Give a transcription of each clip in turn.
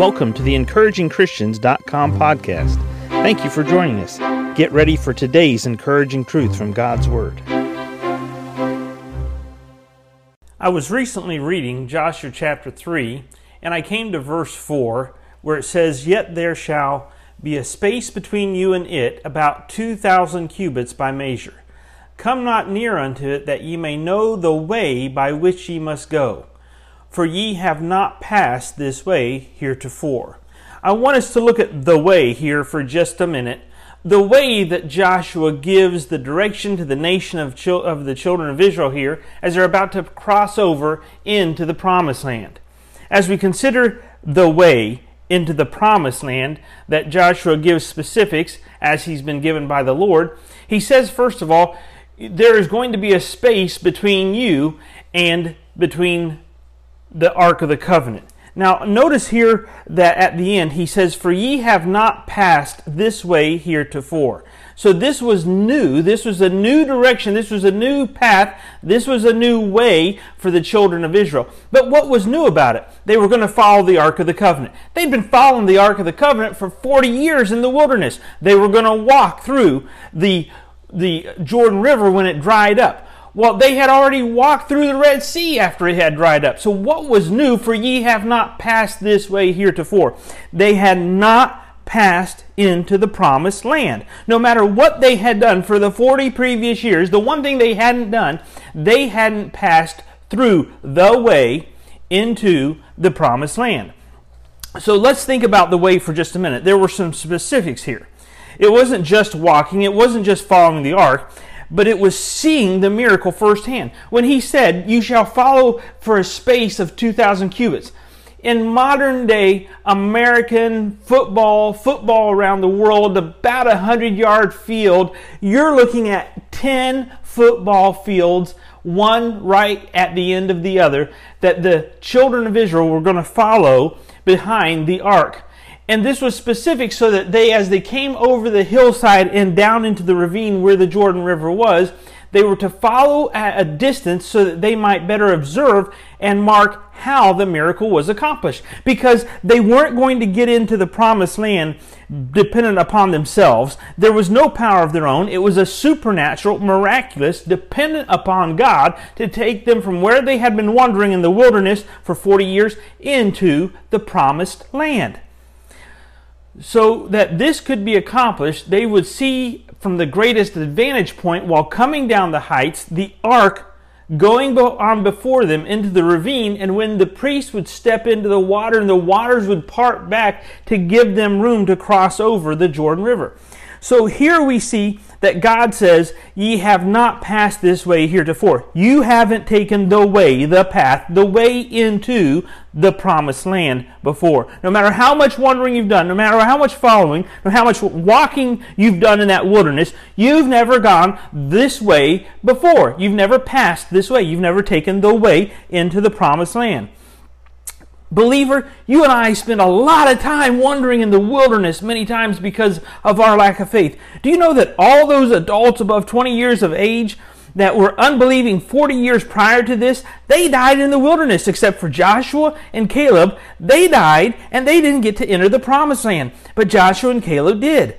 Welcome to the encouragingchristians.com podcast. Thank you for joining us. Get ready for today's encouraging truth from God's Word. I was recently reading Joshua chapter 3, and I came to verse 4, where it says, Yet there shall be a space between you and it, about two thousand cubits by measure. Come not near unto it, that ye may know the way by which ye must go for ye have not passed this way heretofore. I want us to look at the way here for just a minute. The way that Joshua gives the direction to the nation of, chil- of the children of Israel here as they're about to cross over into the promised land. As we consider the way into the promised land that Joshua gives specifics as he's been given by the Lord, he says, first of all, there is going to be a space between you and between the Ark of the Covenant. Now, notice here that at the end he says, For ye have not passed this way heretofore. So this was new. This was a new direction. This was a new path. This was a new way for the children of Israel. But what was new about it? They were going to follow the Ark of the Covenant. They'd been following the Ark of the Covenant for 40 years in the wilderness. They were going to walk through the, the Jordan River when it dried up. Well, they had already walked through the Red Sea after it had dried up. So what was new? For ye have not passed this way heretofore. They had not passed into the promised land. No matter what they had done for the 40 previous years, the one thing they hadn't done, they hadn't passed through the way into the promised land. So let's think about the way for just a minute. There were some specifics here. It wasn't just walking, it wasn't just following the ark but it was seeing the miracle firsthand. When he said, You shall follow for a space of 2,000 cubits. In modern day American football, football around the world, about a 100 yard field, you're looking at 10 football fields, one right at the end of the other, that the children of Israel were going to follow behind the ark. And this was specific so that they, as they came over the hillside and down into the ravine where the Jordan River was, they were to follow at a distance so that they might better observe and mark how the miracle was accomplished. Because they weren't going to get into the promised land dependent upon themselves. There was no power of their own. It was a supernatural, miraculous, dependent upon God to take them from where they had been wandering in the wilderness for 40 years into the promised land so that this could be accomplished, they would see from the greatest vantage point while coming down the heights the ark going on before them into the ravine, and when the priest would step into the water and the waters would part back to give them room to cross over the Jordan River. So here we see that God says, Ye have not passed this way heretofore. You haven't taken the way, the path, the way into the promised land before. No matter how much wandering you've done, no matter how much following, no matter how much walking you've done in that wilderness, you've never gone this way before. You've never passed this way. You've never taken the way into the promised land. Believer, you and I spend a lot of time wandering in the wilderness many times because of our lack of faith. Do you know that all those adults above 20 years of age that were unbelieving 40 years prior to this, they died in the wilderness except for Joshua and Caleb. They died and they didn't get to enter the promised land, but Joshua and Caleb did.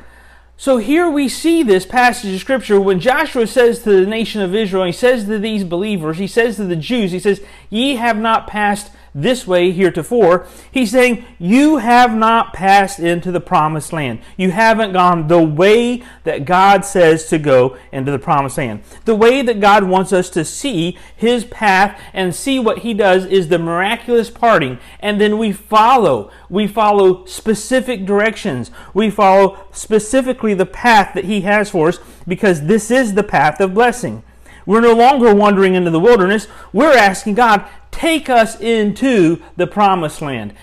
So here we see this passage of scripture when Joshua says to the nation of Israel, he says to these believers, he says to the Jews, he says, Ye have not passed this way heretofore. He's saying, You have not passed into the promised land. You haven't gone the way that God says to go into the promised land. The way that God wants us to see His path and see what He does is the miraculous parting. And then we follow. We follow specific directions. We follow specifically the path that He has for us because this is the path of blessing. We're no longer wandering into the wilderness. We're asking God, take us into the promised land.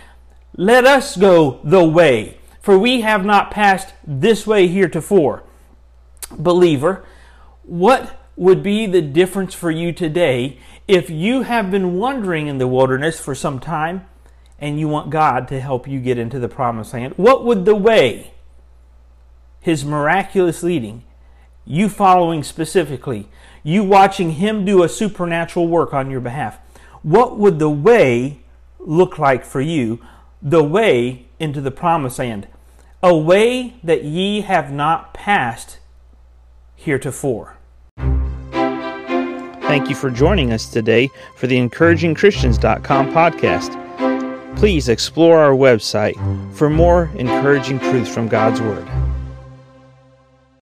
Let us go the way, for we have not passed this way heretofore. Believer, what would be the difference for you today if you have been wandering in the wilderness for some time and you want God to help you get into the promised land? What would the way, His miraculous leading, you following specifically, you watching Him do a supernatural work on your behalf. What would the way look like for you the way into the promised land, a way that ye have not passed heretofore. Thank you for joining us today for the encouragingchristians.com podcast. Please explore our website for more encouraging truths from God's Word.